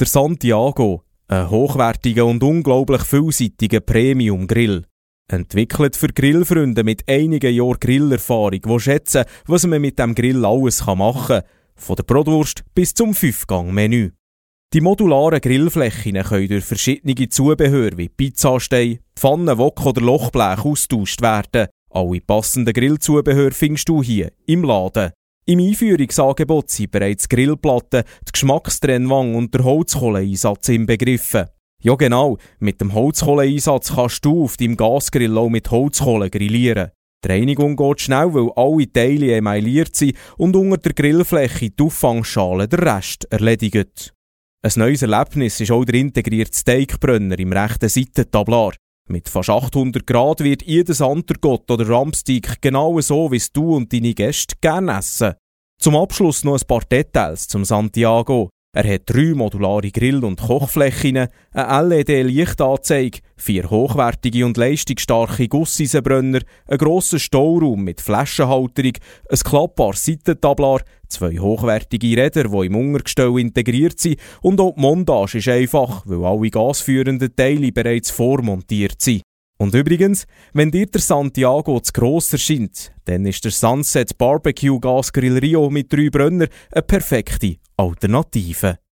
Der Santiago, ein hochwertiger und unglaublich vielseitiger Premium-Grill. Entwickelt für Grillfreunde mit einigen Jahren Grillerfahrung, die schätzen, was man mit dem Grill alles machen kann. Von der Bratwurst bis zum Fünfgang-Menü. Die modularen Grillflächen können durch verschiedene Zubehör wie Pizzastein, Pfannen, Wok oder Lochblech austauscht werden. Alle passenden Grillzubehör findest du hier im Laden. Im Einführungsangebot sind bereits Grillplatten, die Geschmackstrennwang und der Holzkohleeinsatz inbegriffen. Ja genau, mit dem Holzkohleeinsatz kannst du auf deinem Gasgrill auch mit Holzkohle grillieren. Die Reinigung geht schnell, weil alle Teile emailliert sind und unter der Grillfläche die Auffangschale der Rest erledigt. Ein neues Erlebnis ist auch der integrierte Steakbrenner im rechten Seitentablar. Mit fast 800 Grad wird jedes Antergott oder Rumpsteak genau so, wie du und deine Gäste gerne essen. Zum Abschluss noch ein paar Details zum Santiago. Er hat drei modulare Grill- und Kochflächen, eine LED-Lichtanzeige, vier hochwertige und leistungsstarke Gusseisenbrenner, einen grossen Stauraum mit Flaschenhalterung, ein klappbares Seitentablar, zwei hochwertige Räder, die im Untergestell integriert sind und auch die Montage ist einfach, weil alle gasführenden Teile bereits vormontiert sind. Und übrigens, wenn dir der Santiago zu gross erscheint, dann ist der Sunset Barbecue Gasgrill Rio mit drei Brenner eine perfekte Alternative.